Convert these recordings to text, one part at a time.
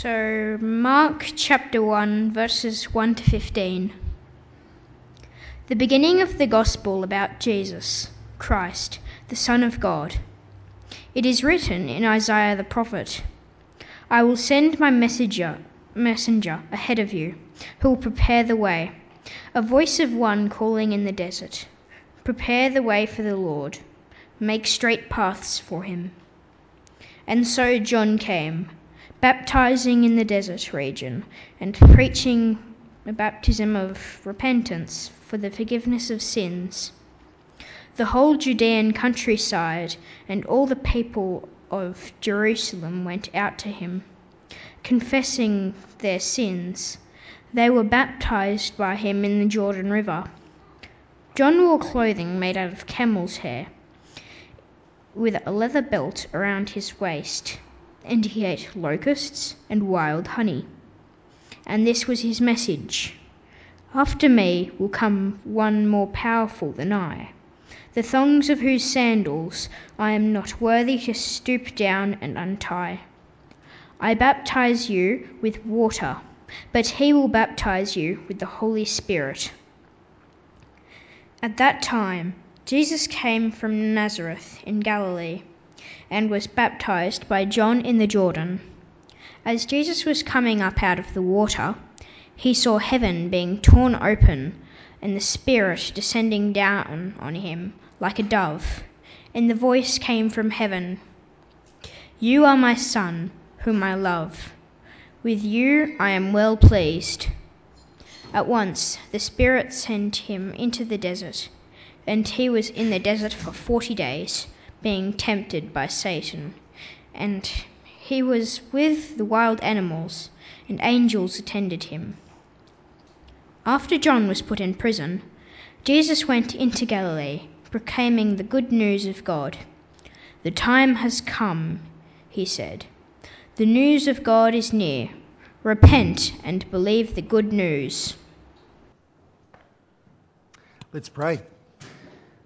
So, Mark chapter 1, verses 1 to 15. The beginning of the gospel about Jesus, Christ, the Son of God. It is written in Isaiah the prophet I will send my messenger, messenger ahead of you, who will prepare the way, a voice of one calling in the desert. Prepare the way for the Lord, make straight paths for him. And so John came, baptizing in the desert region, and preaching a baptism of repentance for the forgiveness of sins. The whole Judean countryside and all the people of Jerusalem went out to him, confessing their sins. They were baptized by him in the Jordan River. John wore clothing made out of camel's hair, with a leather belt around his waist, and he ate locusts and wild honey. And this was his message After me will come one more powerful than I the thongs of whose sandals I am not worthy to stoop down and untie. I baptize you with water, but he will baptize you with the Holy Spirit. At that time, Jesus came from Nazareth in Galilee and was baptized by John in the Jordan. As Jesus was coming up out of the water, he saw heaven being torn open and the Spirit descending down on him like a dove. And the voice came from heaven You are my Son, whom I love. With you I am well pleased. At once the Spirit sent him into the desert, and he was in the desert for forty days, being tempted by Satan. And he was with the wild animals, and angels attended him. After John was put in prison, Jesus went into Galilee, proclaiming the good news of God. The time has come, he said. The news of God is near. Repent and believe the good news. Let's pray.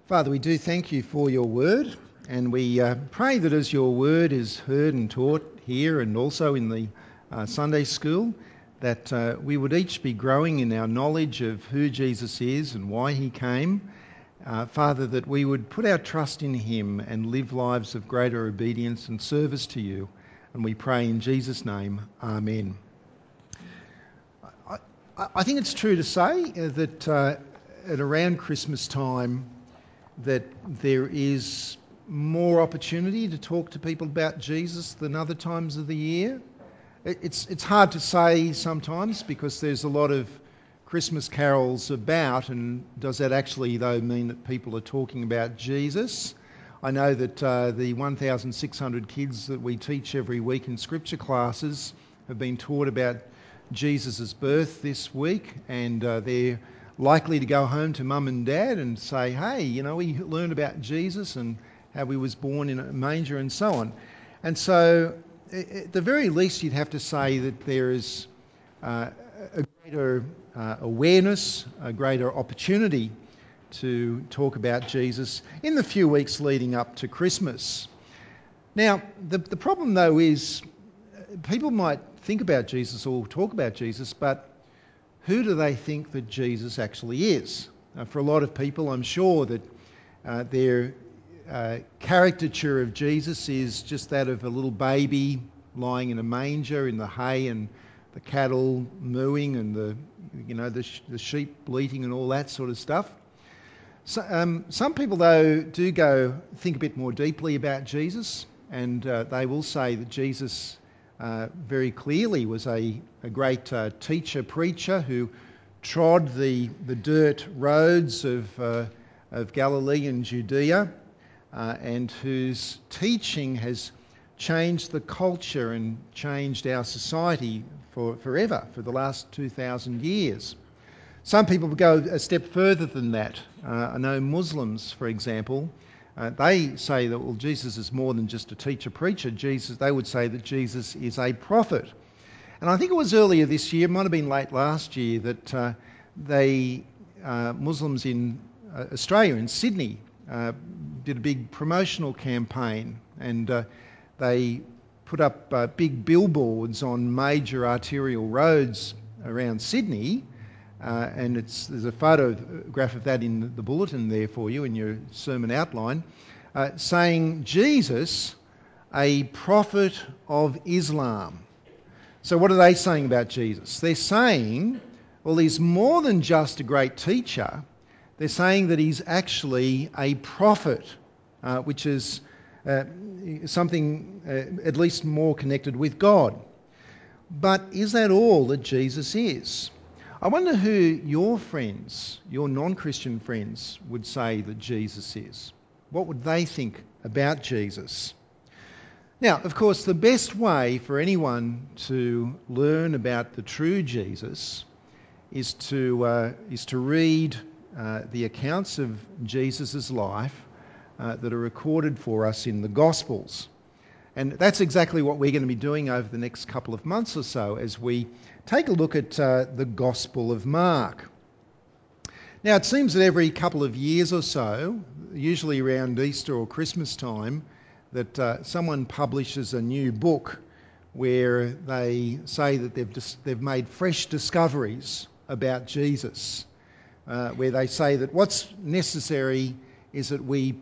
Father, we do thank you for your word, and we uh, pray that as your word is heard and taught here and also in the uh, Sunday school, that uh, we would each be growing in our knowledge of who Jesus is and why he came. Uh, Father, that we would put our trust in him and live lives of greater obedience and service to you. And we pray in Jesus' name, Amen. I, I think it's true to say uh, that uh, at around Christmas time, that there is more opportunity to talk to people about Jesus than other times of the year. It's, it's hard to say sometimes because there's a lot of Christmas carols about, and does that actually, though, mean that people are talking about Jesus? I know that uh, the 1,600 kids that we teach every week in scripture classes have been taught about Jesus' birth this week, and uh, they're likely to go home to mum and dad and say, hey, you know, we learned about Jesus and how he was born in a manger and so on. And so at the very least, you'd have to say that there is uh, a greater uh, awareness, a greater opportunity to talk about Jesus in the few weeks leading up to Christmas. Now, the, the problem though is uh, people might think about Jesus or talk about Jesus, but who do they think that Jesus actually is? Uh, for a lot of people, I'm sure that uh, their uh, caricature of Jesus is just that of a little baby lying in a manger in the hay and the cattle mooing and the you know the, sh- the sheep bleating and all that sort of stuff. So, um, some people though do go think a bit more deeply about Jesus, and uh, they will say that Jesus uh, very clearly was a, a great uh, teacher preacher who trod the the dirt roads of uh, of Galilee and Judea and whose teaching has changed the culture and changed our society for forever, for the last 2,000 years. Some people go a step further than that. Uh, I know Muslims, for example, uh, they say that well, Jesus is more than just a teacher preacher. Jesus, they would say that Jesus is a prophet. And I think it was earlier this year, it might have been late last year, that uh, they uh, Muslims in uh, Australia, in Sydney, uh, did a big promotional campaign and uh, they put up uh, big billboards on major arterial roads around Sydney. Uh, and there's a photograph of that in the bulletin there for you in your sermon outline, uh, saying Jesus, a prophet of Islam. So, what are they saying about Jesus? They're saying, well, he's more than just a great teacher. They're saying that he's actually a prophet, uh, which is uh, something uh, at least more connected with God. But is that all that Jesus is? I wonder who your friends, your non Christian friends, would say that Jesus is. What would they think about Jesus? Now, of course, the best way for anyone to learn about the true Jesus is to, uh, is to read the accounts of Jesus' life uh, that are recorded for us in the Gospels. And that's exactly what we're going to be doing over the next couple of months or so as we take a look at uh, the Gospel of Mark. Now, it seems that every couple of years or so, usually around Easter or Christmas time, that uh, someone publishes a new book where they say that they've, dis- they've made fresh discoveries about Jesus, uh, where they say that what's necessary is that we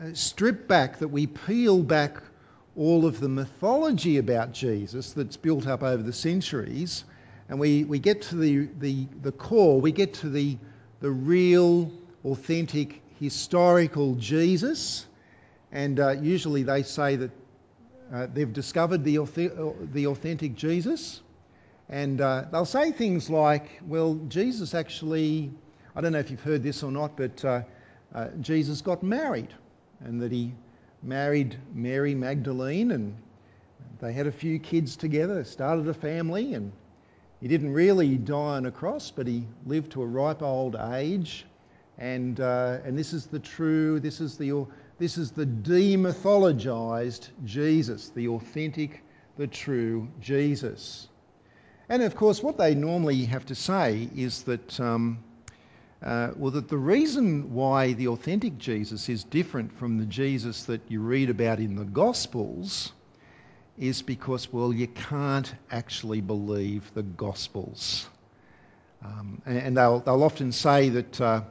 uh, strip back, that we peel back all of the mythology about Jesus that's built up over the centuries, and we, we get to the, the, the core, we get to the, the real, authentic, historical Jesus. And uh, usually they say that uh, they've discovered the, the authentic Jesus. And uh, they'll say things like, well, Jesus actually, I don't know if you've heard this or not, but uh, uh, Jesus got married and that he married Mary Magdalene and they had a few kids together, started a family, and he didn't really die on a cross, but he lived to a ripe old age. And, uh, and this is the true, this is the, this is the demythologized Jesus, the authentic, the true Jesus. And of course, what they normally have to say is that um, uh, well, that the reason why the authentic Jesus is different from the Jesus that you read about in the Gospels is because, well, you can't actually believe the Gospels. Um, and they'll, they'll often say that uh,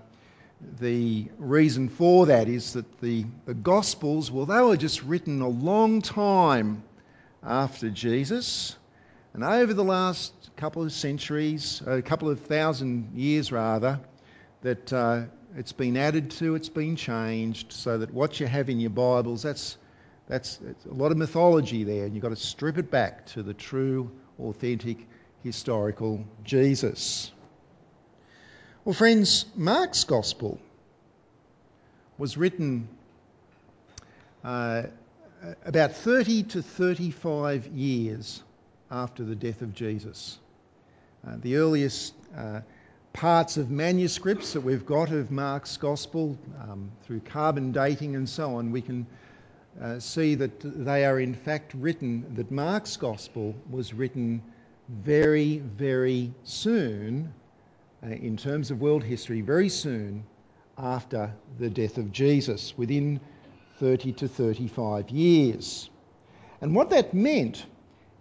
the reason for that is that the, the Gospels, well, they were just written a long time after Jesus. And over the last couple of centuries, a couple of thousand years rather, that uh, it's been added to, it's been changed, so that what you have in your Bibles, that's, that's a lot of mythology there, and you've got to strip it back to the true, authentic, historical Jesus. Well, friends, Mark's Gospel was written uh, about 30 to 35 years after the death of Jesus. Uh, the earliest uh, parts of manuscripts that we've got of Mark's Gospel um, through carbon dating and so on, we can uh, see that they are in fact written, that Mark's Gospel was written very, very soon, uh, in terms of world history, very soon after the death of Jesus, within 30 to 35 years. And what that meant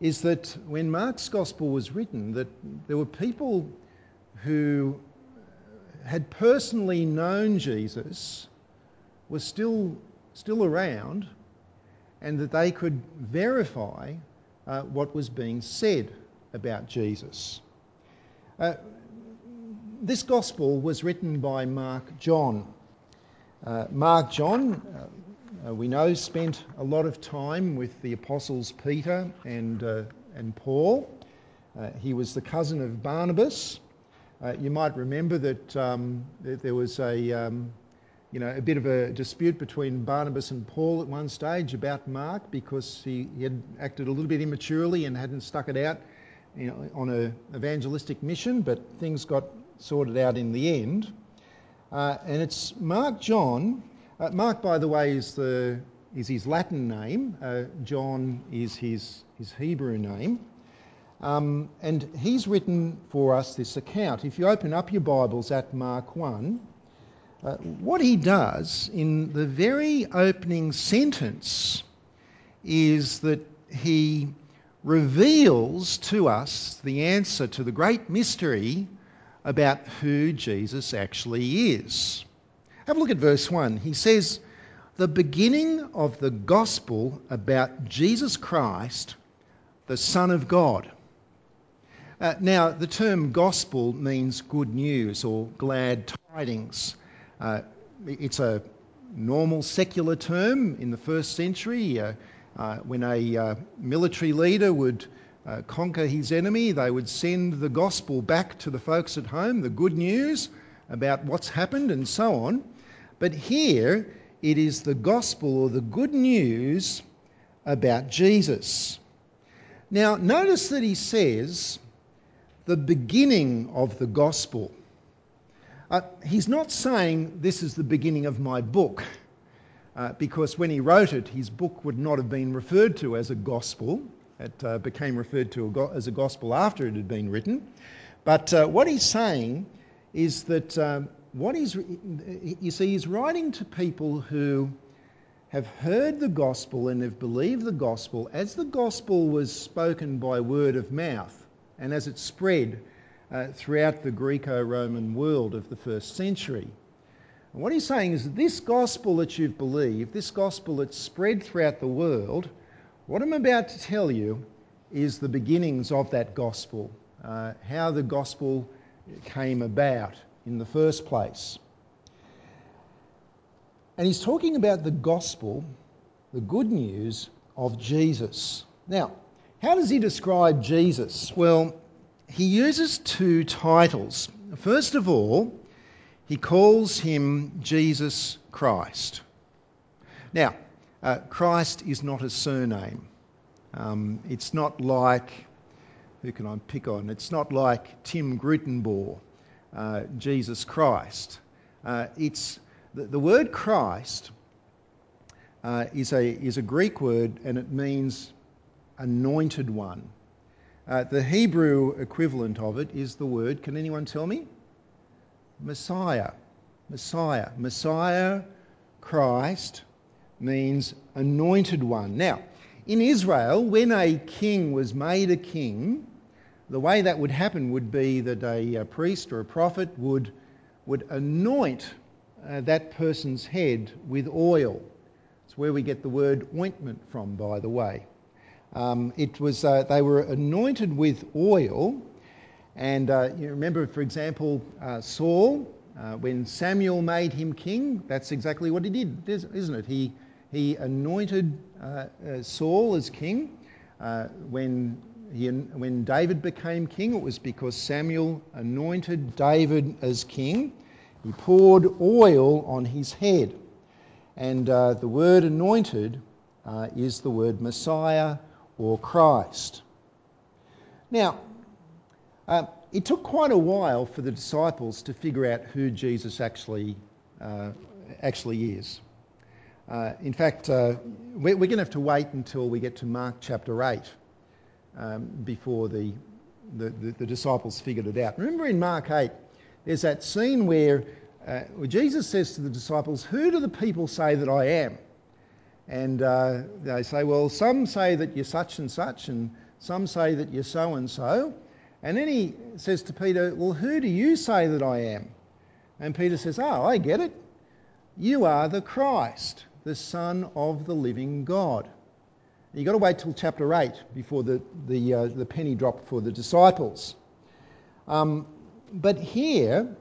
is that when Mark's Gospel was written, that there were people who had personally known Jesus was still, still around and that they could verify uh, what was being said about Jesus. Uh, this gospel was written by Mark John. Uh, Mark John, uh, uh, we know, spent a lot of time with the apostles Peter and, uh, and Paul. he was the cousin of Barnabas. Uh, you might remember that, um, there was a, um, you know, a bit of a dispute between Barnabas and Paul at one stage about Mark because he, he had acted a little bit immaturely and hadn't stuck it out you know, on an evangelistic mission, but things got sorted out in the end. Uh, and it's Mark John. Uh, Mark, by the way, is, the, is his Latin name. Uh, John is his, his Hebrew name. Um, and he's written for us this account. If you open up your Bibles at Mark 1, uh, what he does in the very opening sentence is that he reveals to us the answer to the great mystery about who Jesus actually is. Have a look at verse 1. He says, The beginning of the gospel about Jesus Christ, the Son of God. Uh, now, the term gospel means good news or glad tidings. Uh, it's a normal secular term in the first century. Uh, uh when a uh, military leader would uh, conquer his enemy, they would send the gospel back to the folks at home, the good news about what's happened and so on. But here, it is the gospel or the good news about Jesus. Now, notice that he says the beginning of the gospel. Uh, he's not saying this is the beginning of my book, uh, because when he wrote it, his book would not have been referred to as a gospel. It uh, became referred to as a gospel after it had been written. But uh, what he's saying is that um, what he's, you see, he's writing to people who have heard the gospel and have believed the gospel as the gospel was spoken by word of mouth and as it spread uh, throughout the Greco Roman world of the first century. And what he's saying is this gospel that you've believed, this gospel that's spread throughout the world, what I'm about to tell you is the beginnings of that gospel, uh, how the gospel came about in the first place. And he's talking about the gospel, the good news of Jesus. Now, how does he describe Jesus? Well, he uses two titles. First of all, he calls him Jesus Christ. Now, uh, Christ is not a surname. Um, it's not like, who can I pick on? It's not like Tim Grutenbaugh, uh, Jesus Christ. Uh, it's the, the, word Christ uh, is, a, is a Greek word and it means anointed one. Uh, the Hebrew equivalent of it is the word, can anyone tell me? Messiah. Messiah. Messiah, Christ, means anointed one. Now, in Israel, when a king was made a king, the way that would happen would be that a, a priest or a prophet would, would anoint uh, that person's head with oil. It's where we get the word ointment from, by the way. Um, it was, uh, they were anointed with oil. And uh, you remember, for example, uh, Saul, uh, when Samuel made him king, that's exactly what he did, isn't it? He, he anointed uh, uh, Saul as king. when, he, when David became king, it was because Samuel anointed David as king. He poured oil on his head. And the word anointed is the word Messiah or Christ. Now, uh, it took quite a while for the disciples to figure out who Jesus actually, uh, actually is. Uh, in fact, uh, we're, we're going to have to wait until we get to Mark chapter 8 um, before the, the, the, the, disciples figured it out. Remember in Mark 8, there's that scene where, uh, where Jesus says to the disciples, Who do the people say that I am? And uh, they say, well, some say that you're such and such, and some say that you're so and so. And then he says to Peter, well, who do you say that I am? And Peter says, oh, I get it. You are the Christ, the Son of the living God. You've got to wait till chapter 8 before the, the, uh, the penny dropped for the disciples. Um, but here,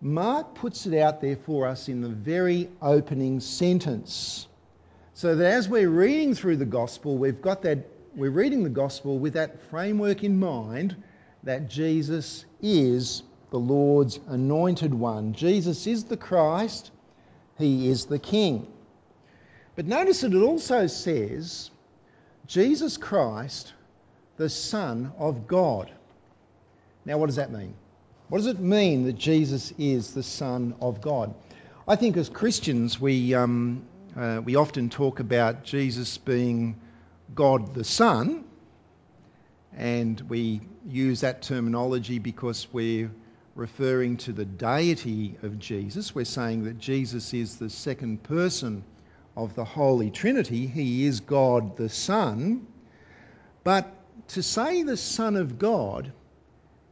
Mark puts it out there for us in the very opening sentence. So that as we're reading through the gospel, we've got that, we're reading the gospel with that framework in mind that Jesus is the Lord's anointed one. Jesus is the Christ, he is the King. But notice that it also says Jesus Christ, the Son of God. Now, what does that mean? What does it mean that Jesus is the Son of God? I think as Christians, we, um, uh, we often talk about Jesus being God the Son, and we use that terminology because we're referring to the deity of Jesus. We're saying that Jesus is the second person of the Holy Trinity. He is God the Son. But to say the Son of God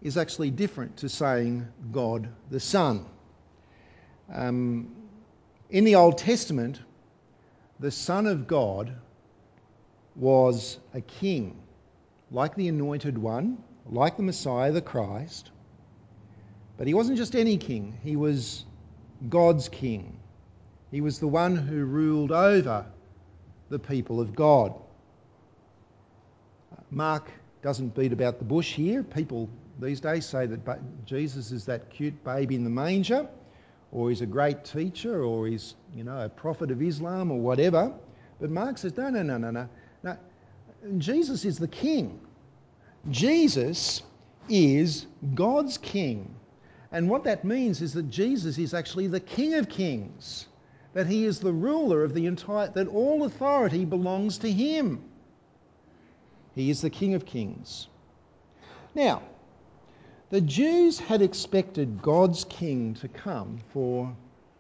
is actually different to saying God the Son. Um, in the Old Testament, the Son of God was a king, like the Anointed One, like the Messiah, the Christ. But he wasn't just any king, he was God's king. He was the one who ruled over the people of God. Mark doesn't beat about the bush here. People these days say that Jesus is that cute baby in the manger, or he's a great teacher, or he's, you know, a prophet of Islam, or whatever. But Mark says, no, no, no, no, no. no. Jesus is the king. Jesus is God's king. And what that means is that Jesus is actually the King of Kings, that he is the ruler of the entire, that all authority belongs to him. He is the King of Kings. Now, the Jews had expected God's king to come for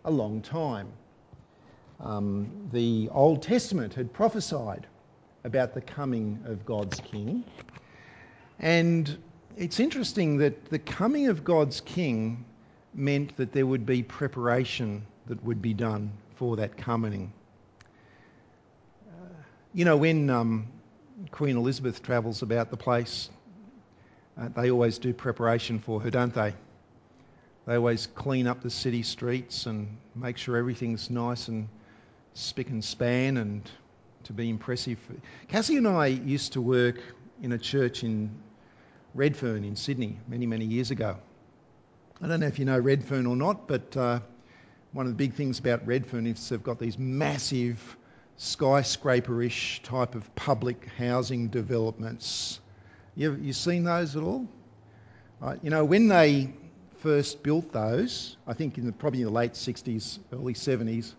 a long time. Um, the Old Testament had prophesied about the coming of God's king. And it's interesting that the coming of God's king meant that there would be preparation that would be done for that coming. Uh, you know, when um, Queen Elizabeth travels about the place uh, they always do preparation for her, don't they? They always clean up the city streets and make sure everything's nice and spick and span and to be impressive. Cassie and I used to work in a church in Redfern in Sydney many, many years ago. I don't know if you know Redfern or not, but uh, one of the big things about Redfern is they've got these massive skyscraper-ish type of public housing developments you you seen those at all? Right, you know, when they first built those, I think in the, probably in the late 60s, early 70s,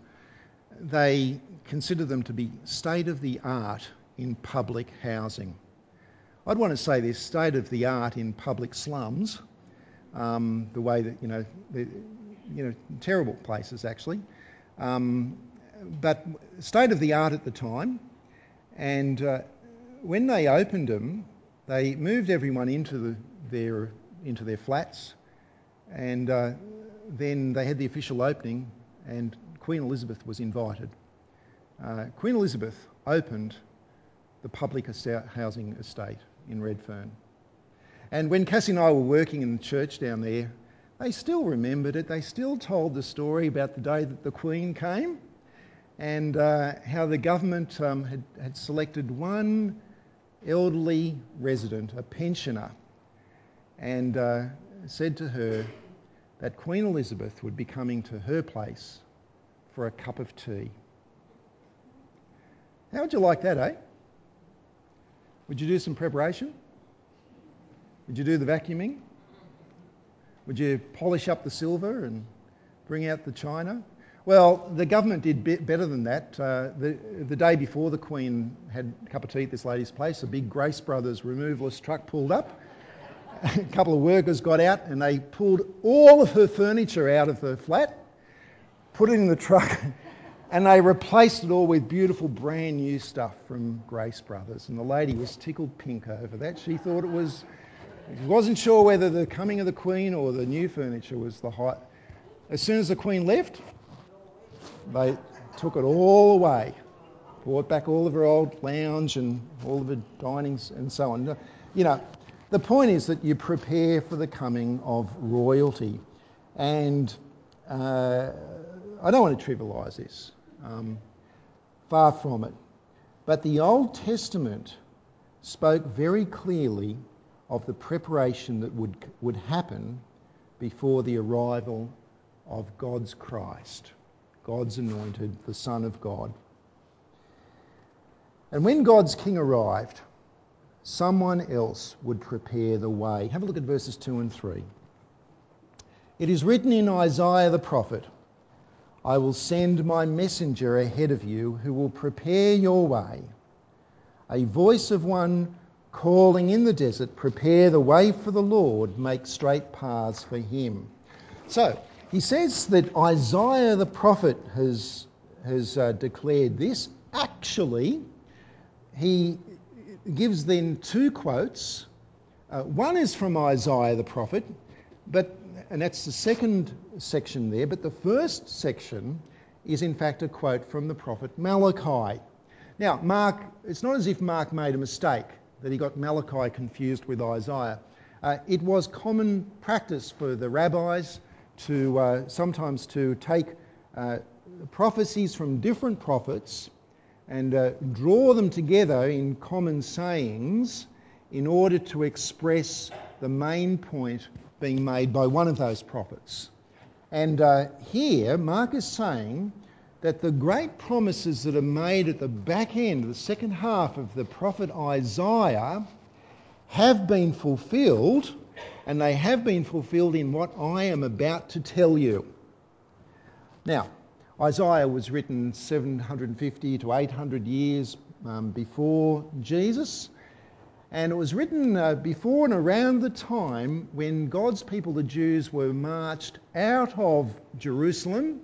they considered them to be state of the art in public housing. I'd want to say they're state of the art in public slums, um, the way that, you know, you know, terrible places actually. Um, but state of the art at the time, and uh, when they opened them, they moved everyone into, the, their, into their flats, and uh, then they had the official opening, and Queen Elizabeth was invited. Uh, Queen Elizabeth opened the public housing estate in Redfern. And when Cassie and I were working in the church down there, they still remembered it. They still told the story about the day that the Queen came and uh, how the government um, had, had selected one elderly resident, a pensioner, and uh, said to her that Queen Elizabeth would be coming to her place for a cup of tea. How would you like that, eh? Would you do some preparation? Would you do the vacuuming? Would you polish up the silver and bring out the china? Well, the government did better than that. Uh, the, the day before the Queen had a cup of tea at this lady's place, a big Grace Brothers removalist truck pulled up. a couple of workers got out and they pulled all of her furniture out of the flat, put it in the truck, and they replaced it all with beautiful brand new stuff from Grace Brothers. And the lady was tickled pink over that. She thought it was, she wasn't sure whether the coming of the Queen or the new furniture was the height. As soon as the Queen left, they took it all away, brought back all of her old lounge and all of her dinings and so on. You know, the point is that you prepare for the coming of royalty. And uh, I don't want to trivialise this, um, far from it. But the Old Testament spoke very clearly of the preparation that would, would happen before the arrival of God's Christ. God's anointed, the Son of God. And when God's king arrived, someone else would prepare the way. Have a look at verses 2 and 3. It is written in Isaiah the prophet I will send my messenger ahead of you who will prepare your way. A voice of one calling in the desert, Prepare the way for the Lord, make straight paths for him. So, he says that Isaiah the prophet has, has uh, declared this. Actually, he, gives then two quotes. Uh, one is from Isaiah the prophet, but and that's the second section there. But the first section is in fact a quote from the prophet Malachi. Now, Mark, it's not as if Mark made a mistake that he got Malachi confused with Isaiah. Uh, it was common practice for the rabbis to uh, sometimes to take uh, prophecies from different prophets and uh, draw them together in common sayings in order to express the main point being made by one of those prophets. And here, Mark is saying that the great promises that are made at the back end, the second half of the prophet Isaiah, have been fulfilled, and they have been fulfilled in what I am about to tell you. Now, Isaiah was written 750 to 800 years um, before Jesus. And it was written uh, before and around the time when God's people, the Jews, were marched out of Jerusalem,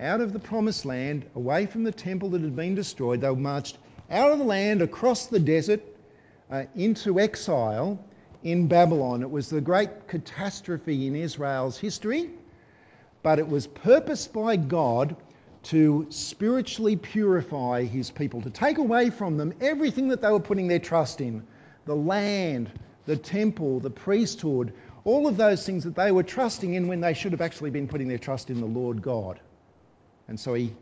out of the promised land, away from the temple that had been destroyed. They were marched out of the land, across the desert, uh, into exile in Babylon. It was the great catastrophe in Israel's history, but it was purposed by God to spiritually purify his people, to take away from them everything that they were putting their trust in the land, the temple, the priesthood, all of those things that they were trusting in when they should have actually been putting their trust in the Lord God. And so he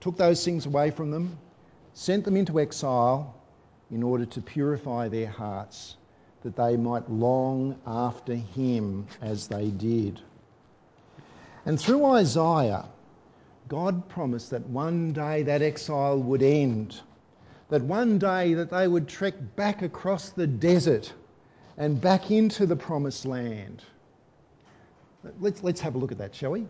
took those things away from them, sent them into exile in order to purify their hearts, that they might long after him as they did. And through Isaiah, God promised that one day that exile would end that one day that they would trek back across the desert and back into the promised land. Let's, let's have a look at that, shall we?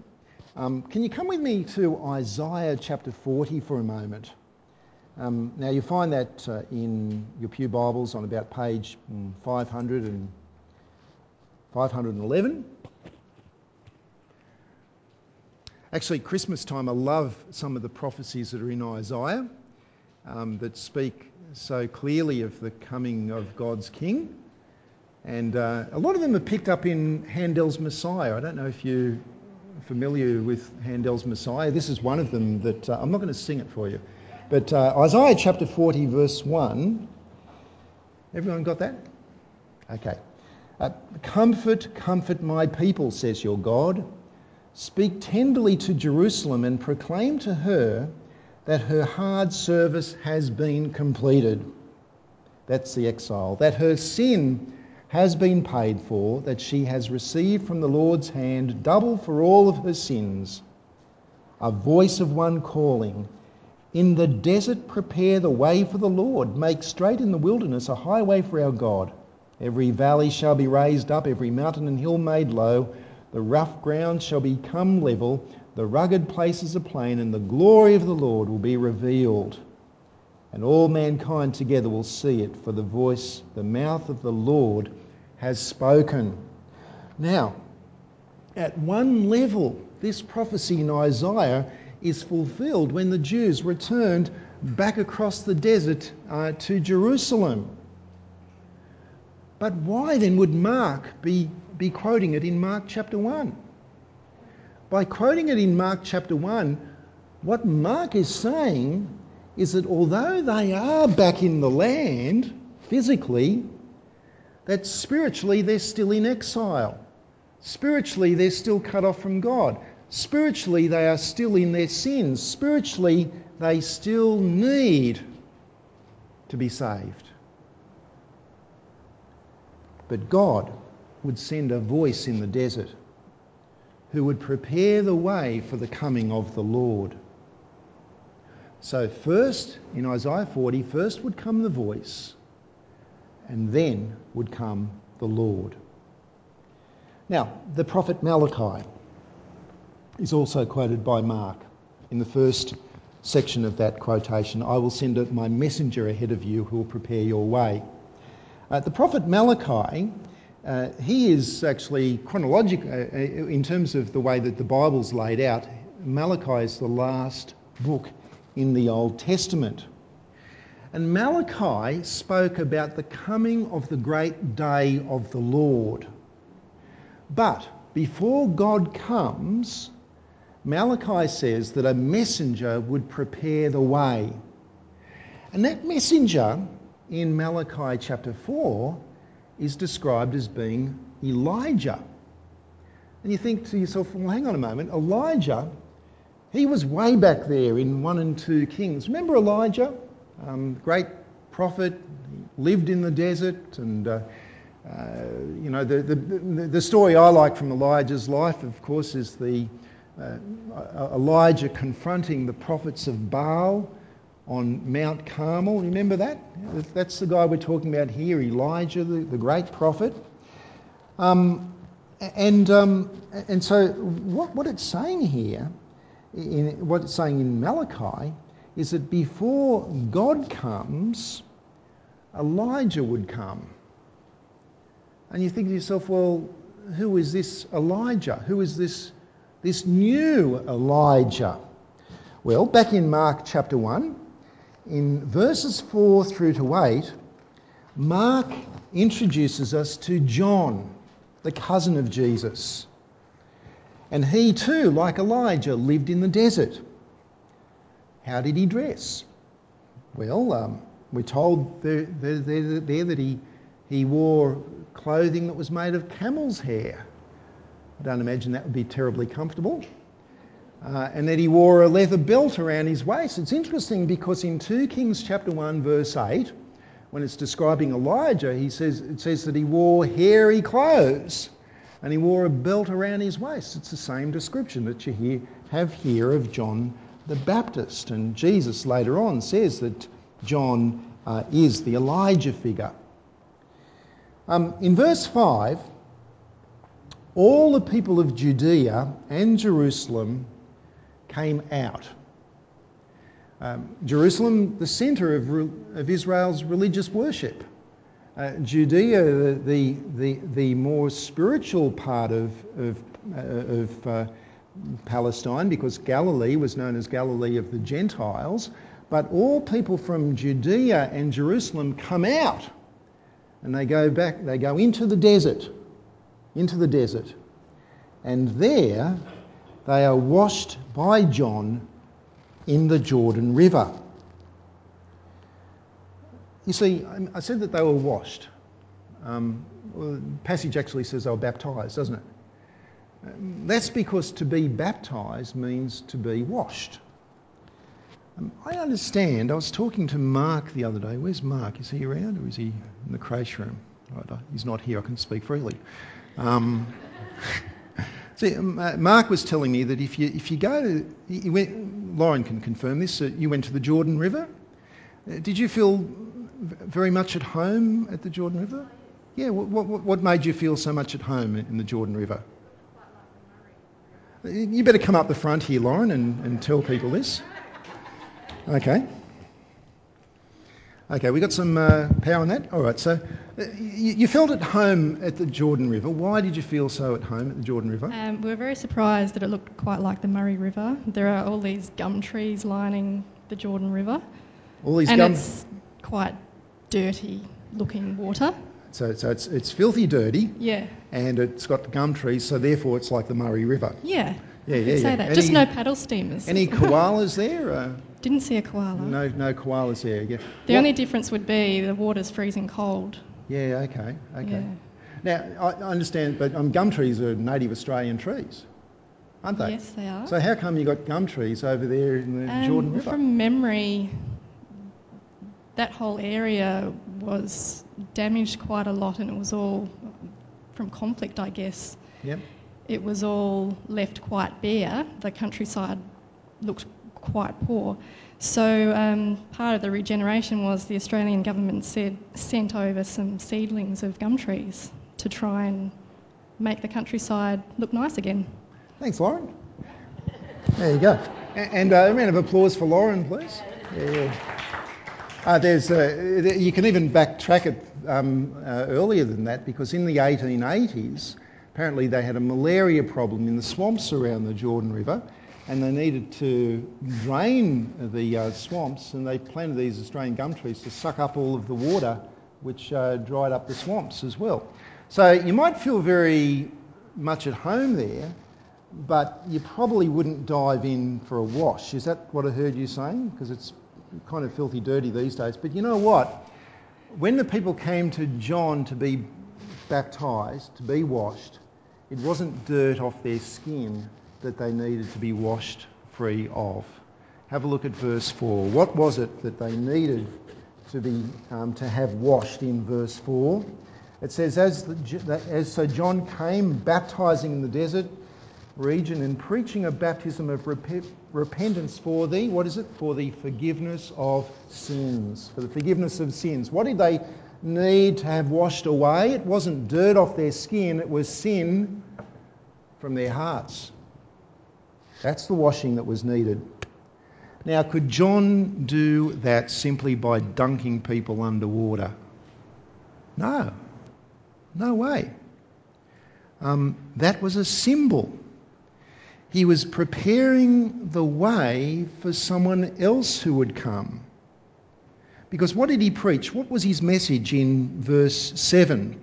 Um, can you come with me to Isaiah chapter 40 for a moment? Um, now, you find that uh, in your Pew Bibles on about page mm, 500 and 511. Actually, Christmas time, I love some of the prophecies that are in Isaiah um, that speak so clearly of the coming of God's King. And uh, a lot of them are picked up in Handel's Messiah. I don't know if you're familiar with Handel's Messiah. This is one of them that uh, I'm not going to sing it for you. But uh, Isaiah chapter 40, verse 1. Everyone got that? Okay. Uh, comfort, comfort my people, says your God. Speak tenderly to Jerusalem and proclaim to her that her hard service has been completed. That's the exile. That her sin has been paid for, that she has received from the Lord's hand double for all of her sins. A voice of one calling, In the desert prepare the way for the Lord, make straight in the wilderness a highway for our God. Every valley shall be raised up, every mountain and hill made low. The rough ground shall become level, the rugged places are plain, and the glory of the Lord will be revealed. And all mankind together will see it, for the voice, the mouth of the Lord has spoken. Now, at one level, this prophecy in Isaiah is fulfilled when the Jews returned back across the desert uh, to Jerusalem. But why then would Mark be, be quoting it in Mark chapter 1? by quoting it in Mark chapter 1, what Mark is saying is that although they are back in the land physically, that spiritually they're still in exile. Spiritually, they're still cut off from God. Spiritually, they are still in their sins. Spiritually, they still need to be saved. But God would send a voice in the desert who would prepare the way for the coming of the Lord. So, first in Isaiah 40, first would come the voice, and then would come the Lord. Now, the prophet Malachi is also quoted by Mark in the first section of that quotation I will send my messenger ahead of you who will prepare your way. Uh, the prophet Malachi uh, he is actually chronological uh, uh, in terms of the way that the Bible's laid out. Malachi is the last book in the Old Testament. And Malachi spoke about the coming of the great day of the Lord. But before God comes, Malachi says that a messenger would prepare the way. And that messenger in Malachi chapter 4 is described as being Elijah. And you think to yourself, well, hang on a moment, Elijah, he was way back there in 1 and 2 Kings. Remember Elijah, um, great prophet, lived in the desert, and uh, uh, you know, the, the, the story I like from Elijah's life, of course, is the Elijah confronting the prophets of Baal on Mount Carmel. Remember that? That's the guy we're talking about here, Elijah, the, the great prophet. Um, and, um, and so, what, what it's saying here, in, what it's saying in Malachi, is that before God comes, Elijah would come. And you think to yourself, well, who is this Elijah? Who is this, this new Elijah? Well, back in Mark chapter 1, in verses 4 through to 8, Mark introduces us to John the cousin of Jesus. And he too, like Elijah, lived in the desert. How did he dress? Well, um, we're told there, there, there, there, that he, he wore clothing that was made of camel's hair. I don't imagine that would be terribly comfortable. Uh, and that he wore a leather belt around his waist. It's interesting because in 2 Kings chapter 1 verse 8, when it's describing Elijah, he says, it says that he wore hairy clothes and he wore a belt around his waist. It's the same description that you hear, have here of John the Baptist. And Jesus later on says that John uh, is the Elijah figure. Um, in verse 5, all the people of Judea and Jerusalem came out. Um, Jerusalem, the centre of, of, Israel's religious worship. Uh, Judea, the, the, the, the, more spiritual part of, of, uh, of uh, Palestine, because Galilee was known as Galilee of the Gentiles, but all people from Judea and Jerusalem come out and they go back, they go into the desert, into the desert. And there they are washed by John in the Jordan River. You see, I said that they were washed. Um, well, the passage actually says they were baptised, doesn't it? That's because to be baptised means to be washed. Um, I understand. I was talking to Mark the other day. Where's Mark? Is he around or is he in the creche room? Right, he's not here. I can speak freely. Um, See, uh, Mark was telling me that if you, if you go to, you went, Lauren can confirm this, uh, you went to the Jordan River. Uh, did you feel very much at home at the Jordan River? Yeah, what, what, what made you feel so much at home in the Jordan River? You better come up the front here, Lauren, and, and tell people this. Okay. Okay, we got some uh, power on that. All right, so uh, you, you, felt at home at the Jordan River. Why did you feel so at home at the Jordan River? Um, we were very surprised that it looked quite like the Murray River. There are all these gum trees lining the Jordan River. All these and gum. it's quite dirty looking water. So, so it's, it's filthy dirty. Yeah. And it's got gum trees, so therefore it's like the Murray River. Yeah. Yeah, yeah, say yeah. that. Any, Just no paddle steamers. Any koalas there? Uh, Didn't see a koala. No, no koalas there. Yeah. The what? only difference would be the water's freezing cold. Yeah. Okay. Okay. Yeah. Now I understand, but um, gum trees are native Australian trees, aren't they? Yes, they are. So how come you got gum trees over there in the um, Jordan River? From memory, that whole area was damaged quite a lot, and it was all from conflict, I guess. Yep it was all left quite bare. The countryside looked quite poor. So um, part of the regeneration was the Australian government said, sent over some seedlings of gum trees to try and make the countryside look nice again. Thanks, Lauren. There you go. And uh, a round of applause for Lauren, please. Yeah. Uh, there's, uh, you can even backtrack it um, uh, earlier than that because in the 1880s, Apparently, they had a malaria problem in the swamps around the Jordan River, and they needed to drain the uh, swamps, and they planted these Australian gum trees to suck up all of the water which uh, dried up the swamps as well. So you might feel very much at home there, but you probably wouldn't dive in for a wash. Is that what I heard you saying? Because it's kind of filthy dirty these days. But you know what? When the people came to John to be baptized, to be washed, it wasn't dirt off their skin that they needed to be washed free of. Have a look at verse 4. What was it that they needed to, be, um, to have washed in verse 4? It says, as, the, as so John came baptizing in the desert region and preaching a baptism of rep- repentance for the, what is it? For the forgiveness of sins. For the forgiveness of sins. What did they need to have washed away? It wasn't dirt off their skin, it was sin from their hearts. That's the washing that was needed. Now, could John do that simply by dunking people underwater? No. No way. Um, that was a symbol. He was preparing the way for someone else who would come. Because what did he preach? What was his message in verse 7?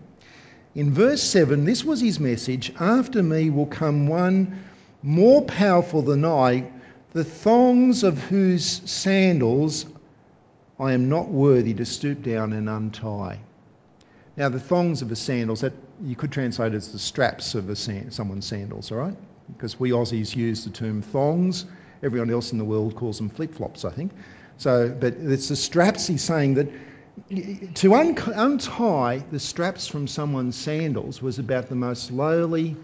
In verse 7, this was his message After me will come one more powerful than I, the thongs of whose sandals I am not worthy to stoop down and untie. Now, the thongs of the sandals, that you could translate as the straps of someone's sandals, all right? Because we Aussies use the term thongs. Everyone else in the world calls them flip flops, I think. So, but it's the straps. He's saying that to un- untie the straps from someone's sandals was about the most lowly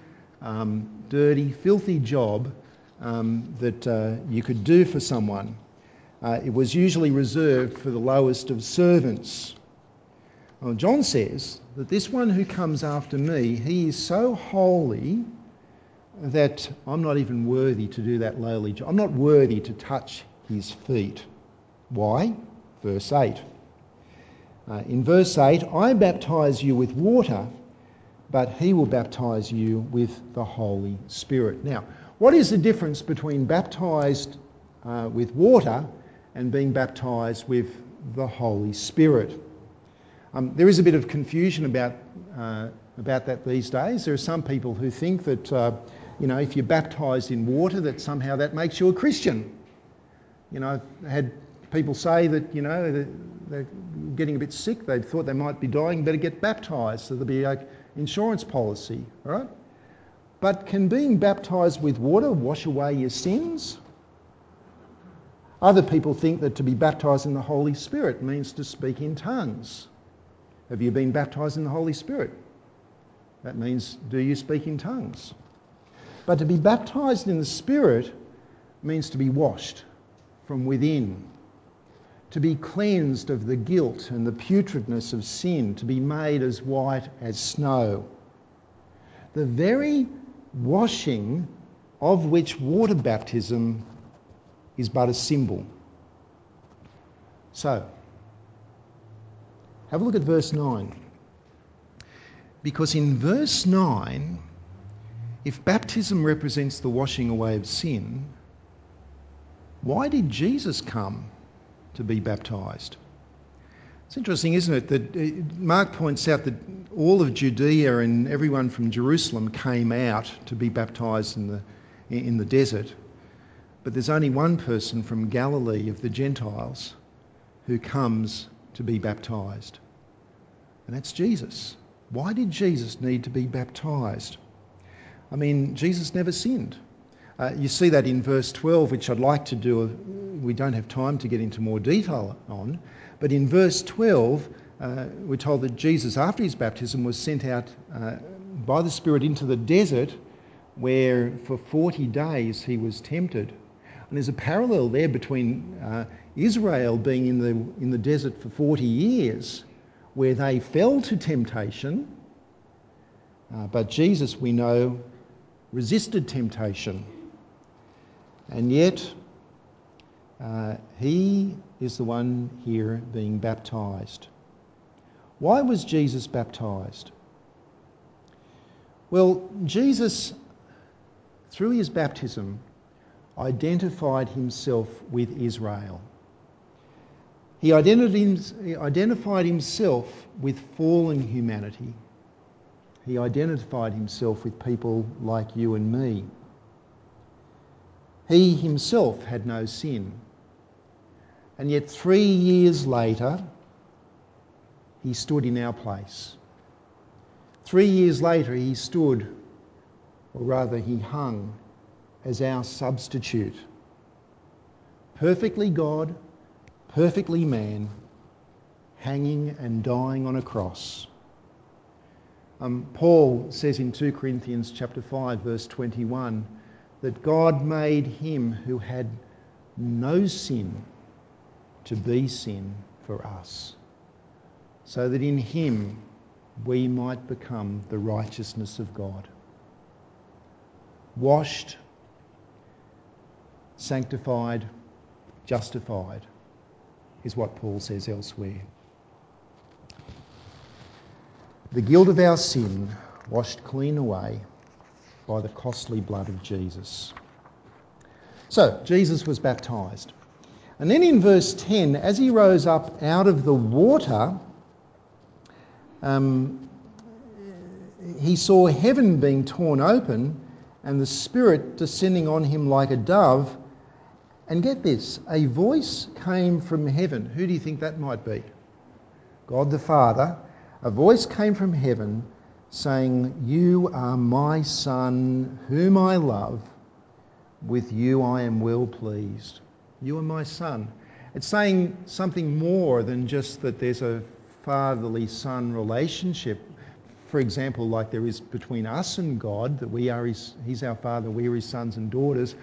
um, dirty, filthy job um, that uh, you could do for someone. Uh, it was usually reserved for the lowest of servants. Well, John says that this one who comes after me, he is so holy that I'm not even worthy to do that lowly job. I'm not worthy to touch his feet. Why? Verse 8. Uh, in verse 8, I baptize you with water but he will baptize you with the Holy Spirit. Now, what is the difference between baptized uh, with water and being baptized with the Holy Spirit? Um, there is a bit of confusion about, uh, about that these days. There are some people who think that, uh, you know, if you're baptized in water, that somehow that makes you a Christian. You know, I've had people say that, you know, they're getting a bit sick, they thought they might be dying, better get baptized so they'll be like insurance policy, right? But can being baptized with water wash away your sins? Other people think that to be baptized in the Holy Spirit means to speak in tongues. Have you been baptized in the Holy Spirit? That means, do you speak in tongues? But to be baptized in the Spirit means to be washed from within, to be cleansed of the guilt and the putridness of sin, to be made as white as snow. The very washing of which water baptism is but a symbol. So, have a look at verse 9. Because in verse 9, if baptism represents the washing away of sin, why did Jesus come? To be baptized. It's interesting, isn't it, that uh, Mark points out that all of Judea and everyone from Jerusalem came out to be baptized in the, in the desert. But there's only one person from Galilee of the Gentiles who comes to be baptized, and that's Jesus. Why did Jesus need to be baptized? I mean, Jesus never sinned. Uh, you see that in verse 12, which I'd like to do. We don't have time to get into more detail on. But in verse 12, uh, we're told that Jesus, after his baptism, was sent out uh, by the Spirit into the desert where for 40 days he was tempted. And there's a parallel there between uh, Israel being in the, in the desert for 40 years, where they fell to temptation. Uh, but Jesus, we know, resisted temptation and yet, uh, he is the one here being baptized. Why was Jesus baptized? Well, Jesus, through his baptism, identified himself with Israel. He identified himself with fallen humanity. He identified himself with people like you and me. He himself had no sin. And yet, three years later, he stood in our place. Three years later, he stood, or rather, he hung as our substitute. Perfectly God, perfectly man, hanging and dying on a cross. Um, Paul says in 2 Corinthians chapter 5 verse 21 that God made him who had no sin to be sin for us, so that in him we might become the righteousness of God. Washed, sanctified, justified is what Paul says elsewhere. The guilt of our sin washed clean away by the costly blood of Jesus. So, Jesus was baptized. And then in verse 10, as he rose up out of the water, um, he saw heaven being torn open and the Spirit descending on him like a dove. And get this a voice came from heaven. Who do you think that might be? God the Father. A voice came from heaven saying, You are my Son, whom I love. With you I am well pleased. You are my Son. It's saying something more than just that there's a fatherly son relationship. For example, like there is between us and God, that we are his, He's our Father, we are His sons and daughters.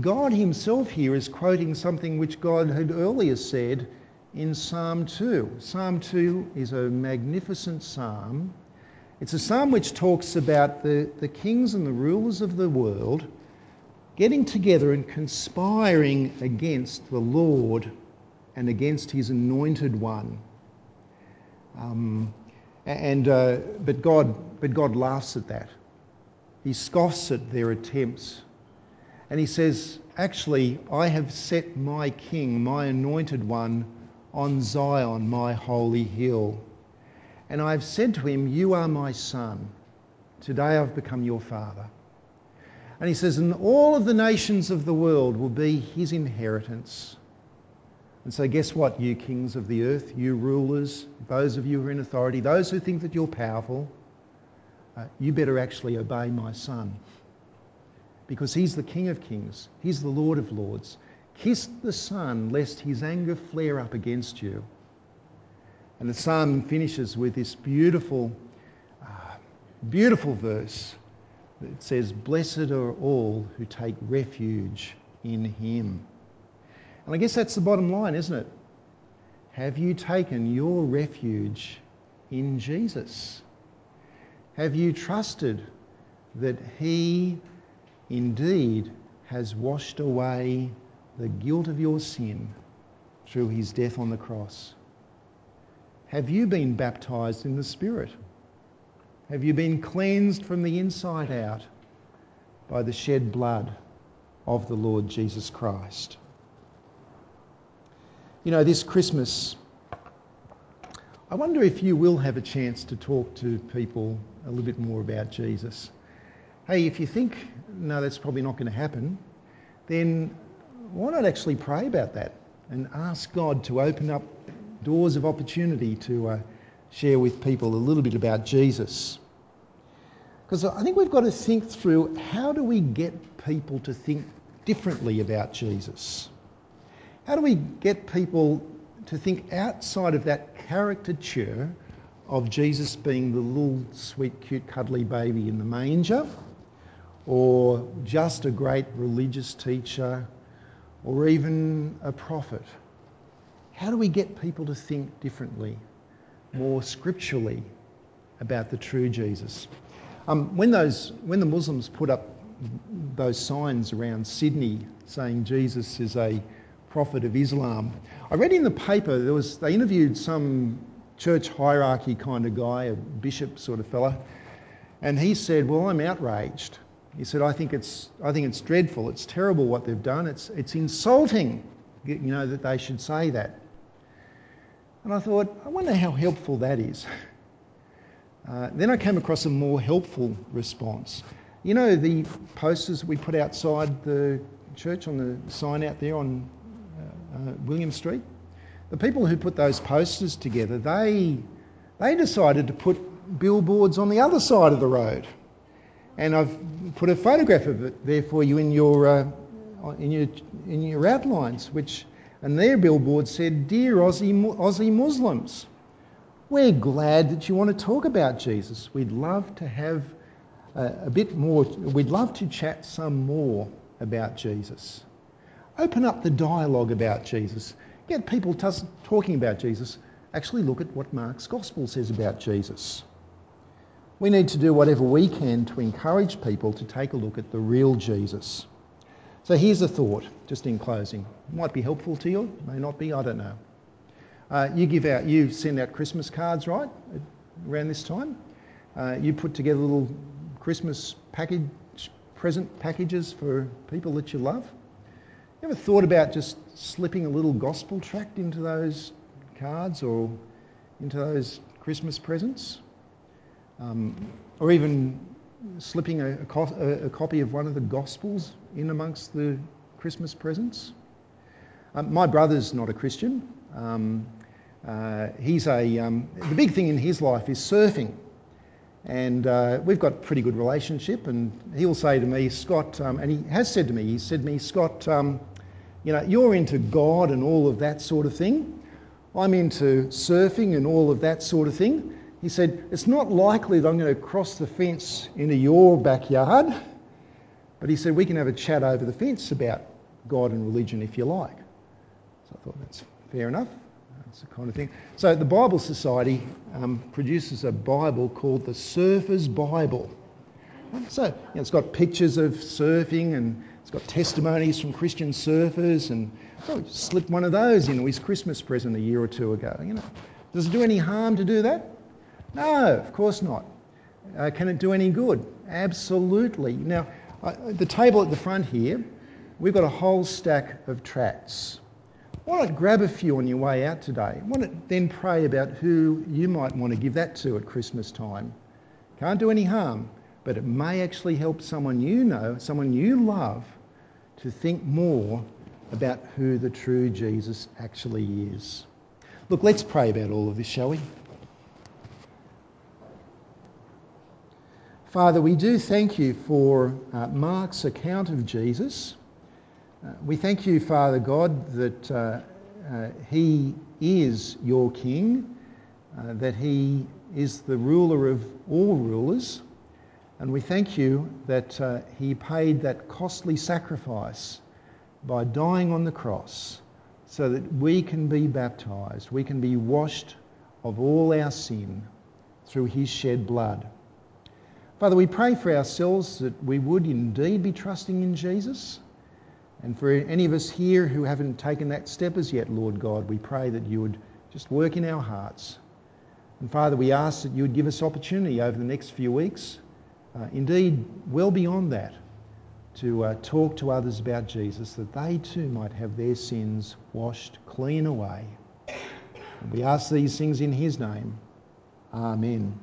God Himself here is quoting something which God had earlier said in Psalm 2. Psalm 2 is a magnificent psalm. It's a psalm which talks about the, the kings and the rulers of the world getting together and conspiring against the Lord and against his anointed one. Um, and, uh, but, God, but God laughs at that. He scoffs at their attempts. And he says, Actually, I have set my king, my anointed one, on Zion, my holy hill. And I have said to him, You are my son. Today I've become your father. And he says, And all of the nations of the world will be his inheritance. And so, guess what, you kings of the earth, you rulers, those of you who are in authority, those who think that you're powerful, uh, you better actually obey my son. Because he's the King of kings, he's the Lord of lords. Kiss the Son, lest his anger flare up against you. And the psalm finishes with this beautiful, uh, beautiful verse it says, Blessed are all who take refuge in him. And I guess that's the bottom line, isn't it? Have you taken your refuge in Jesus? Have you trusted that he indeed has washed away the guilt of your sin through his death on the cross? Have you been baptized in the Spirit? Have you been cleansed from the inside out by the shed blood of the Lord Jesus Christ? You know, this Christmas, I wonder if you will have a chance to talk to people a little bit more about Jesus. Hey, if you think, no, that's probably not going to happen, then why not actually pray about that and ask God to open up doors of opportunity to uh, share with people a little bit about Jesus. Because I think we've got to think through how do we get people to think differently about Jesus? How do we get people to think outside of that caricature of Jesus being the little sweet, cute, cuddly baby in the manger, or just a great religious teacher, or even a prophet? How do we get people to think differently, more scripturally, about the true Jesus? Um, when, those, when the Muslims put up those signs around Sydney saying Jesus is a prophet of Islam, I read in the paper there was they interviewed some church hierarchy kind of guy, a bishop sort of fella, and he said, "Well, I'm outraged. He said, I think it's, I think it's dreadful. It's terrible what they've done. It's, it's insulting, you know, that they should say that. And I thought, I wonder how helpful that is. Uh, then I came across a more helpful response. You know the posters we put outside the church on the sign out there on uh, uh, William Street? The people who put those posters together, they, they decided to put billboards on the other side of the road. And I've put a photograph of it there for you in your, uh, in your, in your outlines, which, and their billboard said, Dear Aussie, Aussie Muslims, we're glad that you want to talk about Jesus. We'd love to have a, a bit more, we'd love to chat some more about Jesus. Open up the dialogue about Jesus. Get people t- talking about Jesus. Actually, look at what Mark's Gospel says about Jesus. We need to do whatever we can to encourage people to take a look at the real Jesus. So here's a thought, just in closing. It might be helpful to you, may not be, I don't know. Uh, you give out, you send out Christmas cards, right? Around this time, uh, you put together little Christmas package, present packages for people that you love. You ever thought about just slipping a little gospel tract into those cards or into those Christmas presents? Um, or even slipping a, a, co- a, copy of one of the Gospels in amongst the Christmas presents. Um, my brother's not a Christian. Um, uh, he's a, um, the big thing in his life is surfing. And uh, we've got a pretty good relationship. And he'll say to me, Scott, um, and he has said to me, he said to me, Scott, um, you know, you're into God and all of that sort of thing. I'm into surfing and all of that sort of thing. He said, It's not likely that I'm going to cross the fence into your backyard, but he said, We can have a chat over the fence about God and religion if you like. So I thought that's fair enough. That's the kind of thing. So the Bible Society um, produces a Bible called the Surfer's Bible. So you know, it's got pictures of surfing and it's got testimonies from Christian surfers, and oh, slipped one of those into his Christmas present a year or two ago. You know, does it do any harm to do that? No, of course not. Uh, can it do any good? Absolutely. Now, the table at the front here, we've got a whole stack of tracts. Why not grab a few on your way out today? Why not then pray about who you might want to give that to at Christmas time? Can't do any harm, but it may actually help someone you know, someone you love, to think more about who the true Jesus actually is. Look, let's pray about all of this, shall we? Father, we do thank you for uh, Mark's account of Jesus. Uh, we thank you, Father God, that uh, uh he is your King, uh, that he is the ruler of all rulers, and we thank you that uh, he paid that costly sacrifice by dying on the cross so that we can be baptized, we can be washed of all our sin through his shed blood. Father, we pray for ourselves that we would indeed be trusting in Jesus. And for any of us here who haven't taken that step as yet, Lord God, we pray that you would just work in our hearts. And Father, we ask that you would give us opportunity over the next few weeks, uh, indeed, well beyond that, to uh, talk to others about Jesus, that they too might have their sins washed clean away. And we ask these things in his name. Amen.